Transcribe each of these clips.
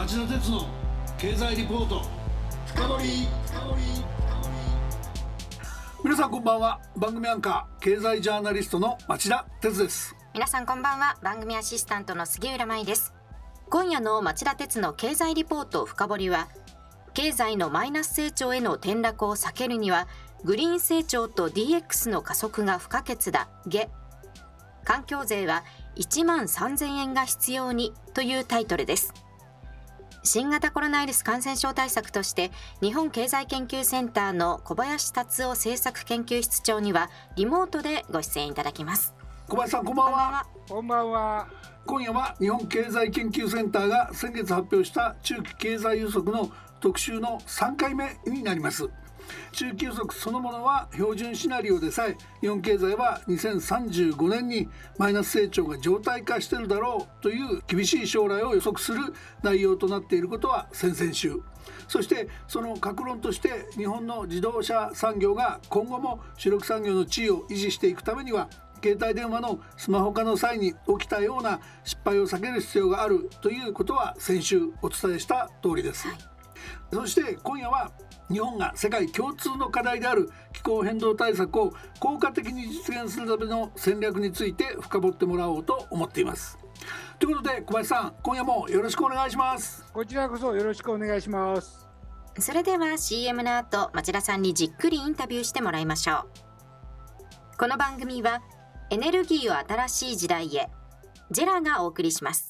町田鉄の経済リポート。深掘皆さんこんばんは。番組アンカー経済ジャーナリストの町田鉄です。皆さんこんばんは。番組アシスタントの杉浦舞です。今夜の町田鉄の経済リポート深掘は経済のマイナス成長への転落を避けるにはグリーン成長と DX の加速が不可欠だ。下。環境税は1万3000円が必要にというタイトルです。新型コロナウイルス感染症対策として日本経済研究センターの小林達夫政策研究室長にはリモートでご出演いただきます。小林さんこんばんは。こんばんは。今夜は日本経済研究センターが先月発表した中期経済予測の特集の3回目になります中期予測そのものは標準シナリオでさえ日本経済は2035年にマイナス成長が常態化してるだろうという厳しい将来を予測する内容となっていることは先々週そしてその格論として日本の自動車産業が今後も主力産業の地位を維持していくためには携帯電話のスマホ化の際に起きたような失敗を避ける必要があるということは先週お伝えした通りです。はいそして今夜は日本が世界共通の課題である気候変動対策を効果的に実現するための戦略について深掘ってもらおうと思っています。ということで小林さん今夜もよろしくお願いします。こちらこそよろしくお願いします。それでは CM の後町田さんにじっくりインタビューしてもらいましょう。この番組はエネルギーを新しい時代へジェラがお送りします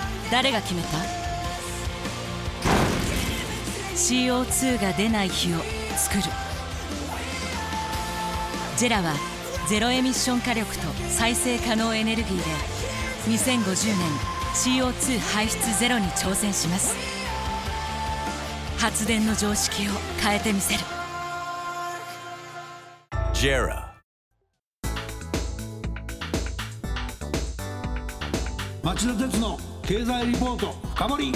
誰が決めた？CO2 が出ない日を作る。ジェラはゼロエミッション火力と再生可能エネルギーで2050年 CO2 排出ゼロに挑戦します。発電の常識を変えてみせる。ジェラ町田鉄の経済リポート深掘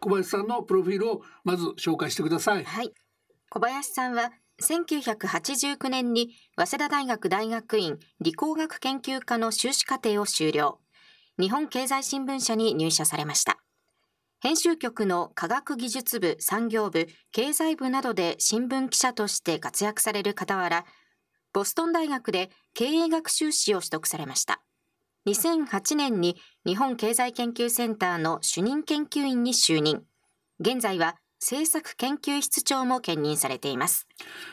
小林さんのプロフィールをまず紹介してください。はい。小林さんは1989年に早稲田大学大学院理工学研究科の修士課程を修了。日本経済新聞社に入社されました。編集局の科学技術部産業部経済部などで新聞記者として活躍される傍らボストン大学で経営学修士を取得されました2008年に日本経済研究センターの主任研究員に就任。現在は政策研究室長も兼任されています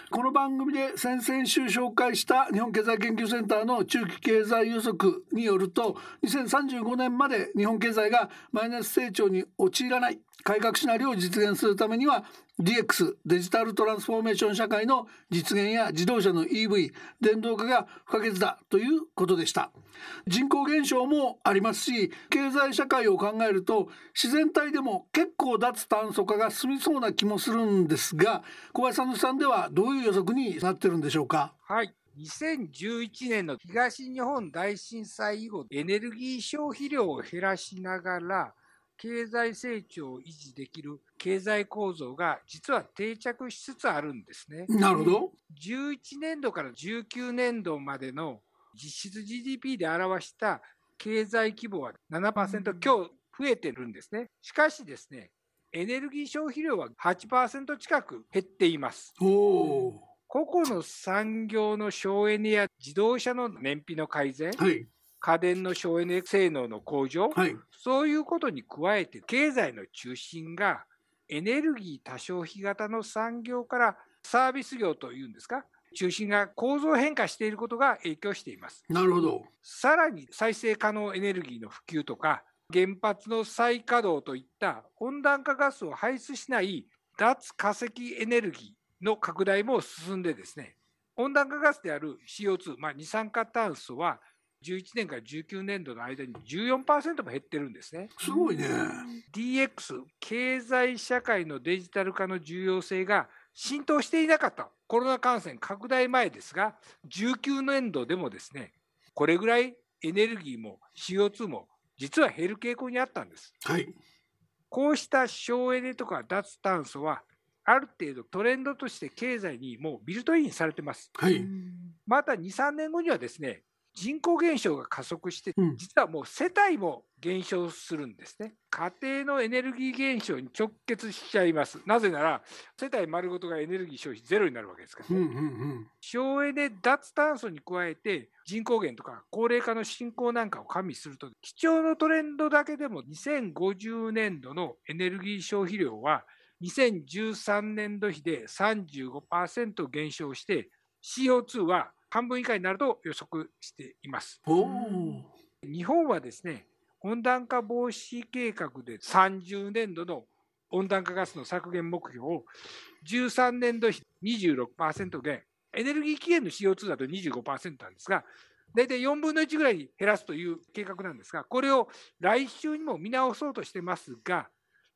この番組で先々週紹介した日本経済研究センターの中期経済予測によると2035年まで日本経済がマイナス成長に陥らない改革シナリオを実現するためには DX デジタルトランスフォーメーション社会の実現や自動車の EV 電動化が不可欠だということでした。人口減少もありますし経済社会を考えると自然体でも結構脱炭素化が進みそうな気もするんですが小林さんのさんではどういう予測になってるんでしょうか？はい。2011年の東日本大震災以後エネルギー消費量を減らしながら経済成長を維持できる経済構造が実は定着しつつあるんですね。なるほど。11年度から19年度までの実質 GDP で表した経済規模は7%強増えてるんですね。しかしですね、エネルギー消費量は8%近く減っています。個々の産業の省エネや自動車の燃費の改善、はい、家電の省エネ性能の向上、はい、そういうことに加えて経済の中心がエネルギー多消費型の産業からサービス業というんですか中心が構造変化していることが影響しています。なるほど。さらに再生可能エネルギーの普及とか原発の再稼働といった温暖化ガスを排出しない脱化石エネルギーの拡大も進んでですね温暖化ガスである CO2、まあ、二酸化炭素は11年から19年度の間に14%も減ってるんですね。すごいね。DX 経済社会のデジタル化の重要性が浸透していなかったコロナ感染拡大前ですが19年度でもですねこれぐらいエネルギーも CO2 も実は減る傾向にあったんです。はい。こうした省エネとか脱炭素はある程度トレンドとして経済にもうビルトインされてます。はい。また2、3年後にはですね人口減少が加速して、うん実はもう世帯も減少するんですね。家庭のエネルギー減少に直結しちゃいます。なぜなら、世帯丸ごとがエネルギー消費ゼロになるわけですから、うんうんうん。省エネ脱炭素に加えて、人口減とか高齢化の進行なんかを加味すると、基調のトレンドだけでも2050年度のエネルギー消費量は、2013年度比で35%減少して、CO2 は半分以下になると予測しています。日本はですね、温暖化防止計画で30年度の温暖化ガスの削減目標を13年度比26%減、エネルギー期限の CO2 だと25%なんですが、大体4分の1ぐらいに減らすという計画なんですが、これを来週にも見直そうとしてますが、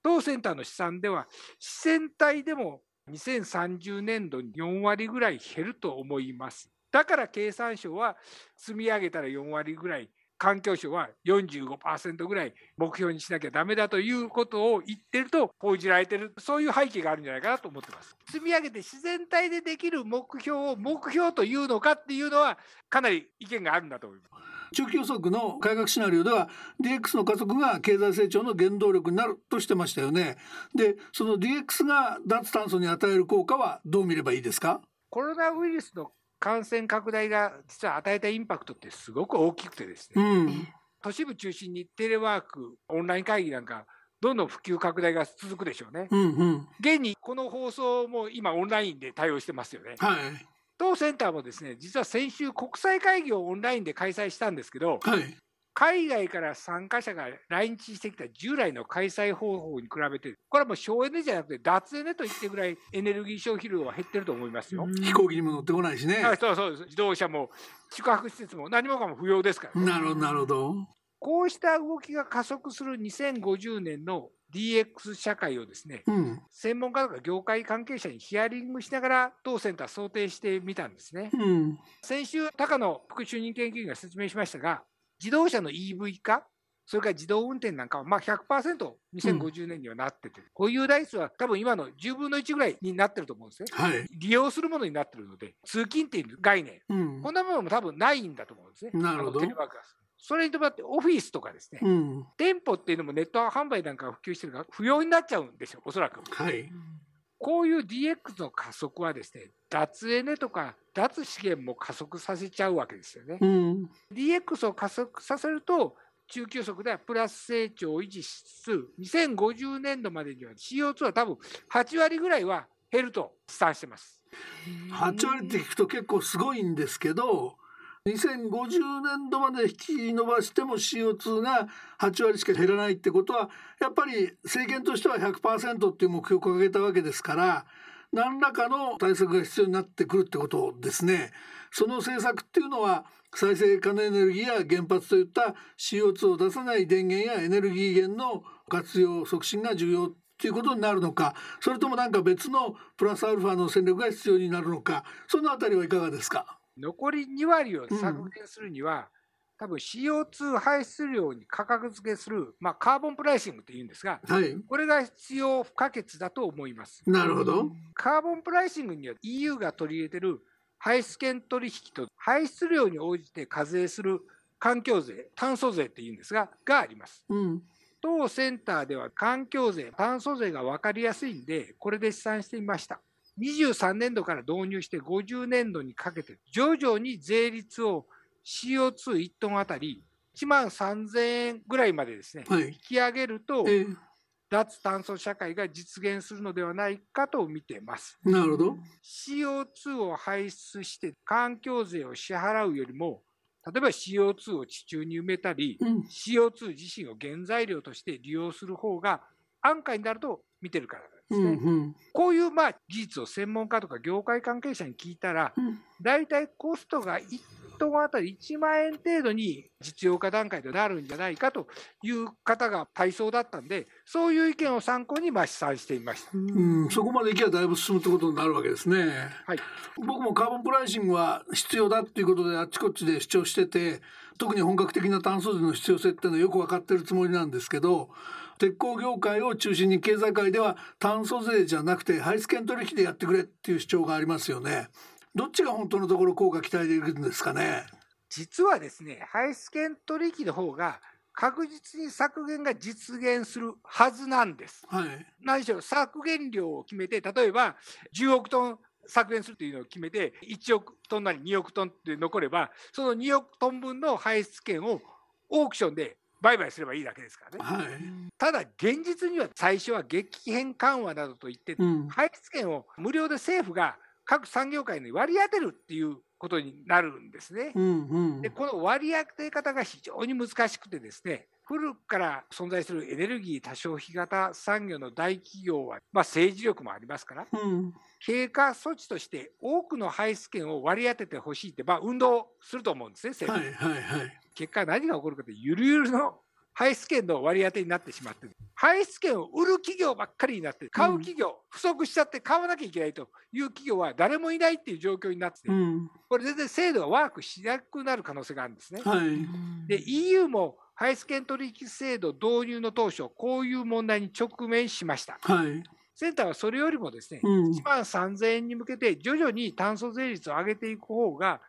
当センターの試算では、市船体でも2030年度に4割ぐらい減ると思います。だから経産省は積み上げたら4割ぐらい、環境省は45%ぐらい目標にしなきゃダメだということを言ってると報じられてる、そういう背景があるんじゃないかなと思ってます。積み上げて自然体でできる目標を目標というのかっていうのは、かなり意見があるんだと思います。中期予測の改革シナリオでは DX の加速が経済成長の原動力になるとしてましたよね。で、その DX が脱炭素に与える効果はどう見ればいいですか？コロナウイルスの感染拡大が実は与えたインパクトってすごく大きくてですね、うん。都市部中心にテレワーク、オンライン会議なんか、どんどん普及拡大が続くでしょうね。うんうん。現にこの放送も今オンラインで対応してますよね。はい。当センターもですね、実は先週国際会議をオンラインで開催したんですけど、はい。海外から参加者が来日してきた従来の開催方法に比べて、これはもう省エネじゃなくて脱エネと言ってぐらいエネルギー消費量は減ってると思いますよ。飛行機にも乗ってこないしね。はい、そうそうです。自動車も宿泊施設も何もかも不要ですから、なるほど、なるほど。こうした動きが加速する2050年の DX 社会をですね、うん。専門家とか業界関係者にヒアリングしながら当センター想定してみたんですね。うん。先週、高野副主任研究員が説明しましたが、自動車の EV 化、それから自動運転なんかはまあ100%、2050年にはなってて、保有台数は多分今の10分の1ぐらいになってると思うんですね。はい。利用するものになってるので、通勤っていう概念、うんこ。んなものも多分ないんだと思うんですね。なるほどあのテレワークがそれに伴ってオフィスとかですね、うん。店舗っていうのもネット販売なんかが普及してるから不要になっちゃうんですよ、おそらく。はい。こういう DX の加速はですね、脱エネとか脱資源も加速させちゃうわけですよね。うん。DX を加速させると、中級速ではプラス成長を維持しつつ、2050年度までには CO2 は多分8割ぐらいは減ると試算してます。8割って聞くと結構すごいんですけど2050年度まで引き伸ばしても CO2 が8割しか減らないってことはやっぱり政権としては100%っていう目標を掲げたわけですから何らかの対策が必要になってくるってことですね。その政策っていうのは再生可能エネルギーや原発といった CO2 を出さない電源やエネルギー源の活用促進が重要ということになるのかそれとも何か別のプラスアルファの戦略が必要になるのかそのあたりはいかがですか？残り2割を削減するには、多分 CO2 排出量に価格付けする、まあ、カーボンプライシングっていうんですが、はいこれが必要不可欠だと思います。なるほどカーボンプライシングには EU が取り入れてる排出権取引と排出量に応じて課税する環境税、炭素税っていうんですが、があります。うん当センターでは環境税、炭素税が分かりやすいんで、これで試算してみました。23年度から導入して50年度にかけて、徐々に税率を CO21 トンあたり1万3000円ぐらいまでですね、はい。引き上げると、えー脱炭素社会が実現するのではないかと見てます。なるほど。CO2 を排出して環境税を支払うよりも、例えば CO2 を地中に埋めたり、うん。CO2 自身を原材料として利用する方が安価になると見てるからです。ね。うんうんこういうまあ技術を専門家とか業界関係者に聞いたら、うん大体コストが1トンあたり1万円程度に実用化段階でなるんじゃないかという方が対象だったんで、そういう意見を参考にまあ試算してみました。うん、そこまでいけばだいぶ進むってことになるわけですね。はい、僕もカーボンプライシングは必要だっていうことであっちこっちで主張してて特に本格的な炭素税の必要性っていうのはよく分かってるつもりなんですけど鉄鋼業界を中心に経済界では炭素税じゃなくて排出権取引でやってくれっていう主張がありますよね。どっちが本当のところ効果期待できるんですかね？実はですね、排出権取引の方が確実に削減が実現するはずなんです。はい。何しろ削減量を決めて、例えば10億トン削減するというのを決めて、1億トンなり2億トンって残れば、その2億トン分の排出権をオークションで売買すればいいだけですからね。はい。ただ、現実には最初は激変緩和などといって、うん。排出権を無料で政府が各産業界に割り当てるっていうことになるんですね。うんうんでこの割り当て方が非常に難しくてですね古くから存在するエネルギー多消費型産業の大企業は、まあ、政治力もありますからうん経過措置として多くの排出権を割り当ててほしいって、まあ、運動すると思うんですね政府、はいはいはい。結果何が起こるかというとゆるゆるの排出権の割り当てになってしまって排出権を売る企業ばっかりになって買う企業、不足しちゃって買わなきゃいけないという企業は誰もいないっていう状況になってて、うん。これ全然制度がワークしなくなる可能性があるんですね。はい。で EU も排出権取引制度導入の当初こういう問題に直面しました。はい。センターはそれよりもですね、うん1万3000円に向けて徐々に炭素税率を上げていく方が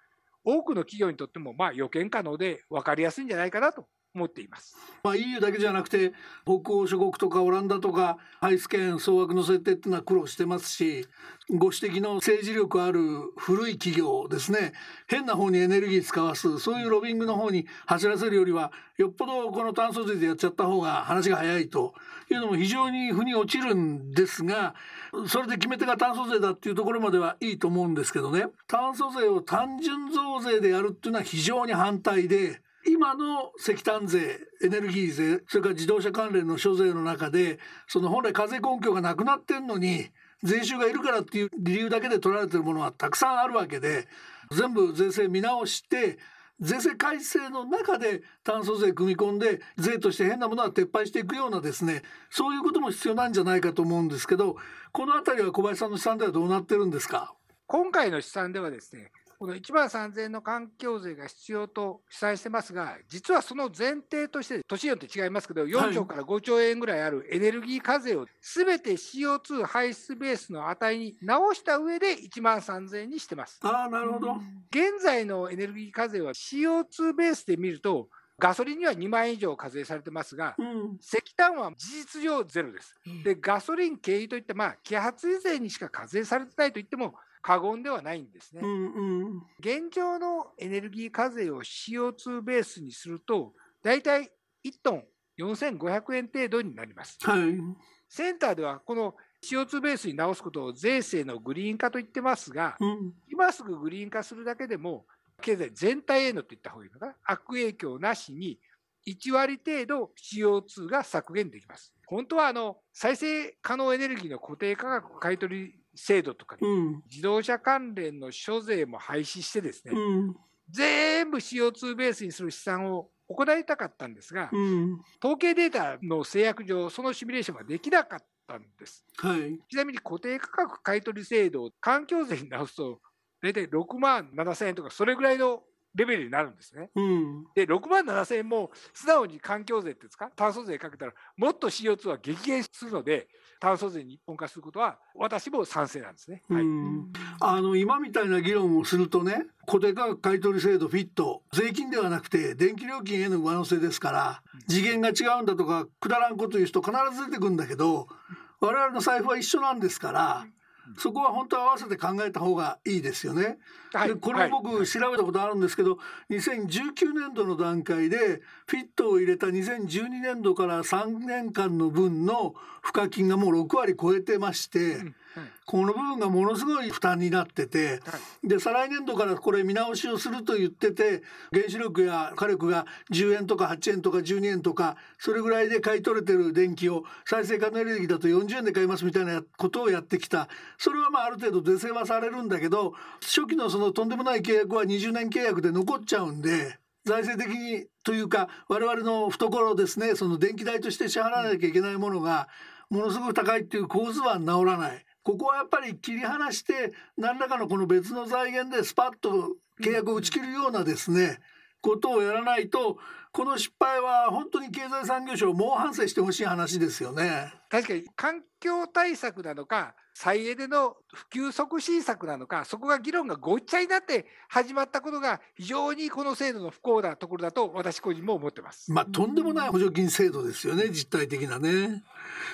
多くの企業にとってもまあ予見可能で分かりやすいんじゃないかなと。思っています。まあ、EU だけじゃなくて北欧諸国とかオランダとか排出権総額の設定っていうのは苦労してますしご指摘の政治力ある古い企業ですね変な方にエネルギー使わすそういうロビングの方に走らせるよりはよっぽどこの炭素税でやっちゃった方が話が早いというのも非常に腑に落ちるんですがそれで決め手が炭素税だっていうところまではいいと思うんですけどね炭素税を単純増税でやるっていうのは非常に反対で今の石炭税エネルギー税それから自動車関連の諸税の中でその本来課税根拠がなくなってんのに税収がいるからっていう理由だけで取られてるものはたくさんあるわけで全部税制見直して税制改正の中で炭素税組み込んで税として変なものは撤廃していくようなですねそういうことも必要なんじゃないかと思うんですけどこの辺りは小林さんの試算ではどうなってるんですか？今回の試算ではですねこの1万3000円の環境税が必要と試算してますが、実はその前提として、年によって違いますけど、4兆から5兆円ぐらいあるエネルギー課税をすべて CO2 排出ベースの値に直した上で1万3000円にしてます。ああなるほど、現在のエネルギー課税は CO2 ベースで見ると、ガソリンには2万円以上課税されてますが、うん石炭は事実上ゼロです。で、ガソリン、軽油といった、まあ、揮発油税にしか課税されてないと言っても過言ではないんですね。うんうん現状のエネルギー課税を CO2 ベースにすると、大体1トン4500円程度になります。はいセンターではこの CO2 ベースに直すことを税制のグリーン化と言ってますが、うん今すぐグリーン化するだけでも、経済全体へのと言った方がいいのかな、悪影響なしに1割程度 CO2 が削減できます。本当はあの再生可能エネルギーの固定価格買取制度とか、うん。自動車関連の諸税も廃止してですね、うん。全部 CO2 ベースにする試算を行いたかったんですが、うん。統計データの制約上、そのシミュレーションができなかったんです。はい。ちなみに固定価格買取制度を環境税に直すと、大体6万7000円とか、それぐらいのレベルになるんですね。うん。で、6万7000円も素直に環境税ってですか、炭素税かけたら、もっと CO2 は激減するので、炭素税に一本化することは、私も賛成なんですね。はい。うんあの今みたいな議論をするとね固定価格買取制度フィット。税金ではなくて電気料金への上乗せですから次元が違うんだとかくだらんこと言う人必ず出てくるんだけど我々の財布は一緒なんですからそこは本当は合わせて考えた方がいいですよね。はい。でこれはい。僕調べたことあるんですけど、2019年度の段階でフィットを入れた2012年度から3年間の分の賦課金がもう6割超えてまして、この部分がものすごい負担になってて、はい。で再来年度からこれ見直しをすると言ってて原子力や火力が10円とか8円とか12円とかそれぐらいで買い取れてる電気を再生可能エネルギーだと40円で買いますみたいなことをやってきた。それはまあある程度是正はされるんだけど初期のそのとんでもない契約は20年契約で残っちゃうんで。財政的にというか我々の懐ですね。その電気代として支払わなきゃいけないものがものすごく高いっていう構図は治らないここはやっぱり切り離して何らかのこの別の財源でスパッと契約を打ち切るようなですねことをやらないとこの失敗は本当に経済産業省猛反省してほしい話ですよね。確かに環境対策なのか再エネの普及促進策なのかそこが議論がごっちゃになって始まったことが非常にこの制度の不幸なところだと私個人も思ってます。まあとんでもない補助金制度ですよね実態的なね。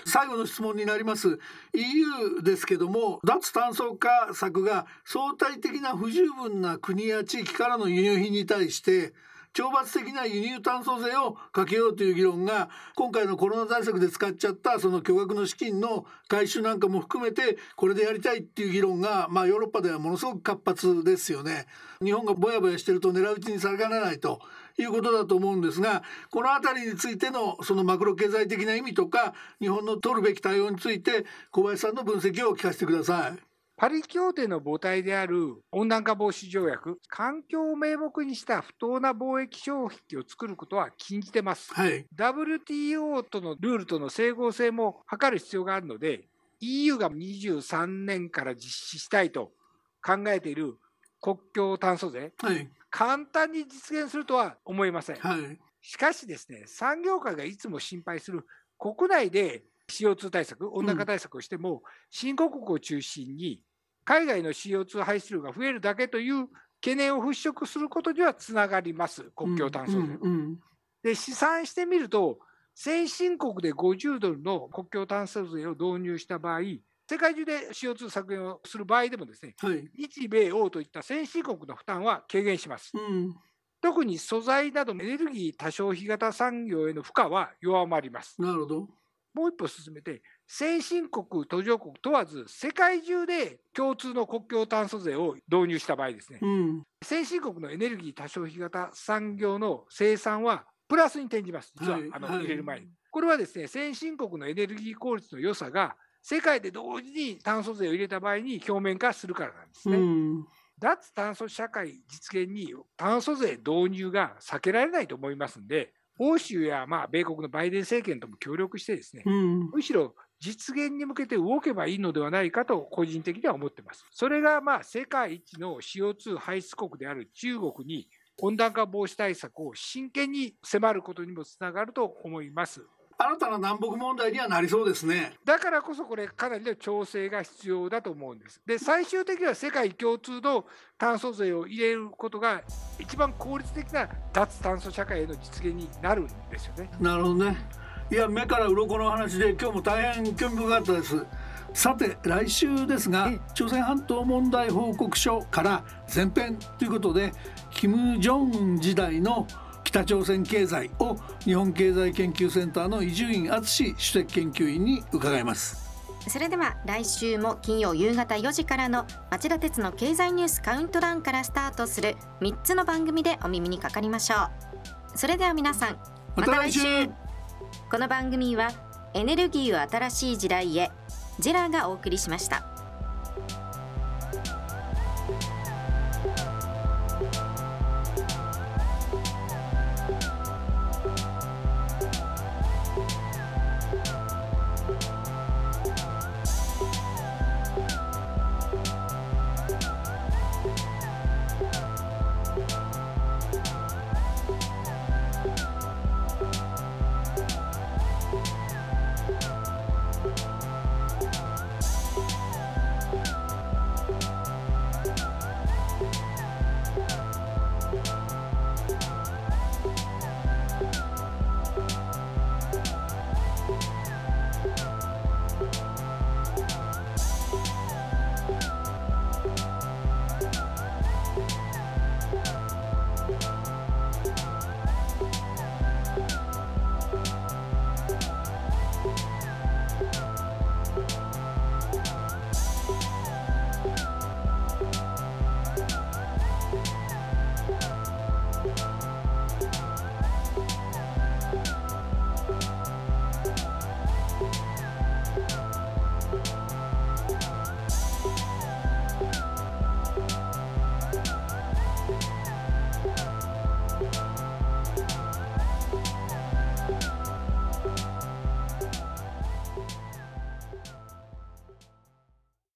最後の質問になります EU ですけども脱炭素化策が相対的な不十分な国や地域からの輸入品に対して懲罰的な輸入炭素税をかけようという議論が今回のコロナ対策で使っちゃったその巨額の資金の回収なんかも含めてこれでやりたいっていう議論がまあヨーロッパではものすごく活発ですよね。日本がぼやぼやしてると狙い撃ちにされかねないということだと思うんですがこの辺りについてのそのマクロ経済的な意味とか日本の取るべき対応について小林さんの分析を聞かせてください。パリ協定の母体である温暖化防止条約、環境を名目にした不当な貿易障壁を作ることは禁じてます。はい、WTO とのルールとの整合性も図る必要があるので、EU が23年から実施したいと考えている国境炭素税、はい、簡単に実現するとは思いません。はい、しかしですね、産業界がいつも心配する国内で CO2 対策、温暖化対策をしても、新興国を中心に海外の CO2 排出量が増えるだけという懸念を払拭することにはつながります、国境炭素税。うんうんで、試算してみると、先進国で50ドルの国境炭素税を導入した場合、世界中で CO2 削減をする場合でもですね、はい、日米欧といった先進国の負担は軽減します。うん、特に素材などエネルギー多消費型産業への負荷は弱まります。なるほど。もう一歩進めて、先進国、途上国問わず、世界中で共通の国境炭素税を導入した場合ですね、うん、先進国のエネルギー多消費型産業の生産はプラスに転じます、実は、あのはいはい。入れる前に。これはですね、先進国のエネルギー効率の良さが、世界で同時に炭素税を入れた場合に表面化するからなんですね。うん、脱炭素社会実現に炭素税導入が避けられないと思いますんで、欧州やまあ米国のバイデン政権とも協力してですね、うん、むしろ実現に向けて動けばいいのではないかと個人的には思ってます。それがまあ世界一の CO2 排出国である中国に温暖化防止対策を真剣に迫ることにもつながると思います。新たな南北問題にはなりそうですね。だからこそこれかなりの調整が必要だと思うんです。で最終的には世界共通の炭素税を入れることが一番効率的な脱炭素社会への実現になるんですよね。なるほどね。いや目から鱗の話で今日も大変興味深かったです。さて来週ですが朝鮮半島問題報告書から前編ということでキム・ジョンウン時代の北朝鮮経済を日本経済研究センターの伊集院敦主席研究員に伺います。それでは来週も金曜夕方4時からの町田鉄の経済ニュースカウントダウンからスタートする3つの番組でお耳にかかりましょう。それでは皆さんまた来週。この番組はエネルギーを新しい時代へジェラがお送りしました